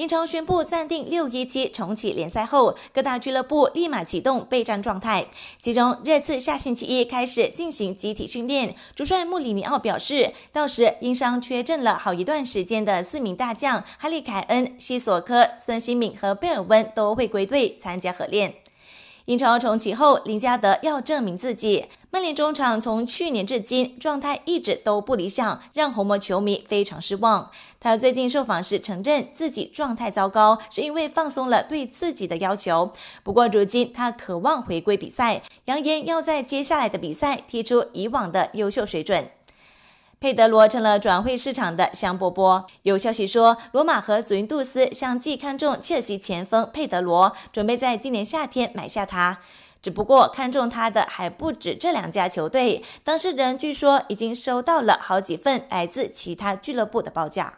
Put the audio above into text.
英超宣布暂定六一七重启联赛后，各大俱乐部立马启动备战状态。其中，热刺下星期一开始进行集体训练。主帅穆里尼奥表示，到时因伤缺阵了好一段时间的四名大将哈利凯恩、西索科、孙兴敏和贝尔温都会归队参加合练。英超重启后，林加德要证明自己。曼联中场从去年至今状态一直都不理想，让红魔球迷非常失望。他最近受访时承认自己状态糟糕，是因为放松了对自己的要求。不过如今他渴望回归比赛，扬言要在接下来的比赛踢出以往的优秀水准。佩德罗成了转会市场的香饽饽。有消息说，罗马和祖云杜斯相继看中切尔西前锋佩德罗，准备在今年夏天买下他。只不过看中他的还不止这两家球队，当事人据说已经收到了好几份来自其他俱乐部的报价。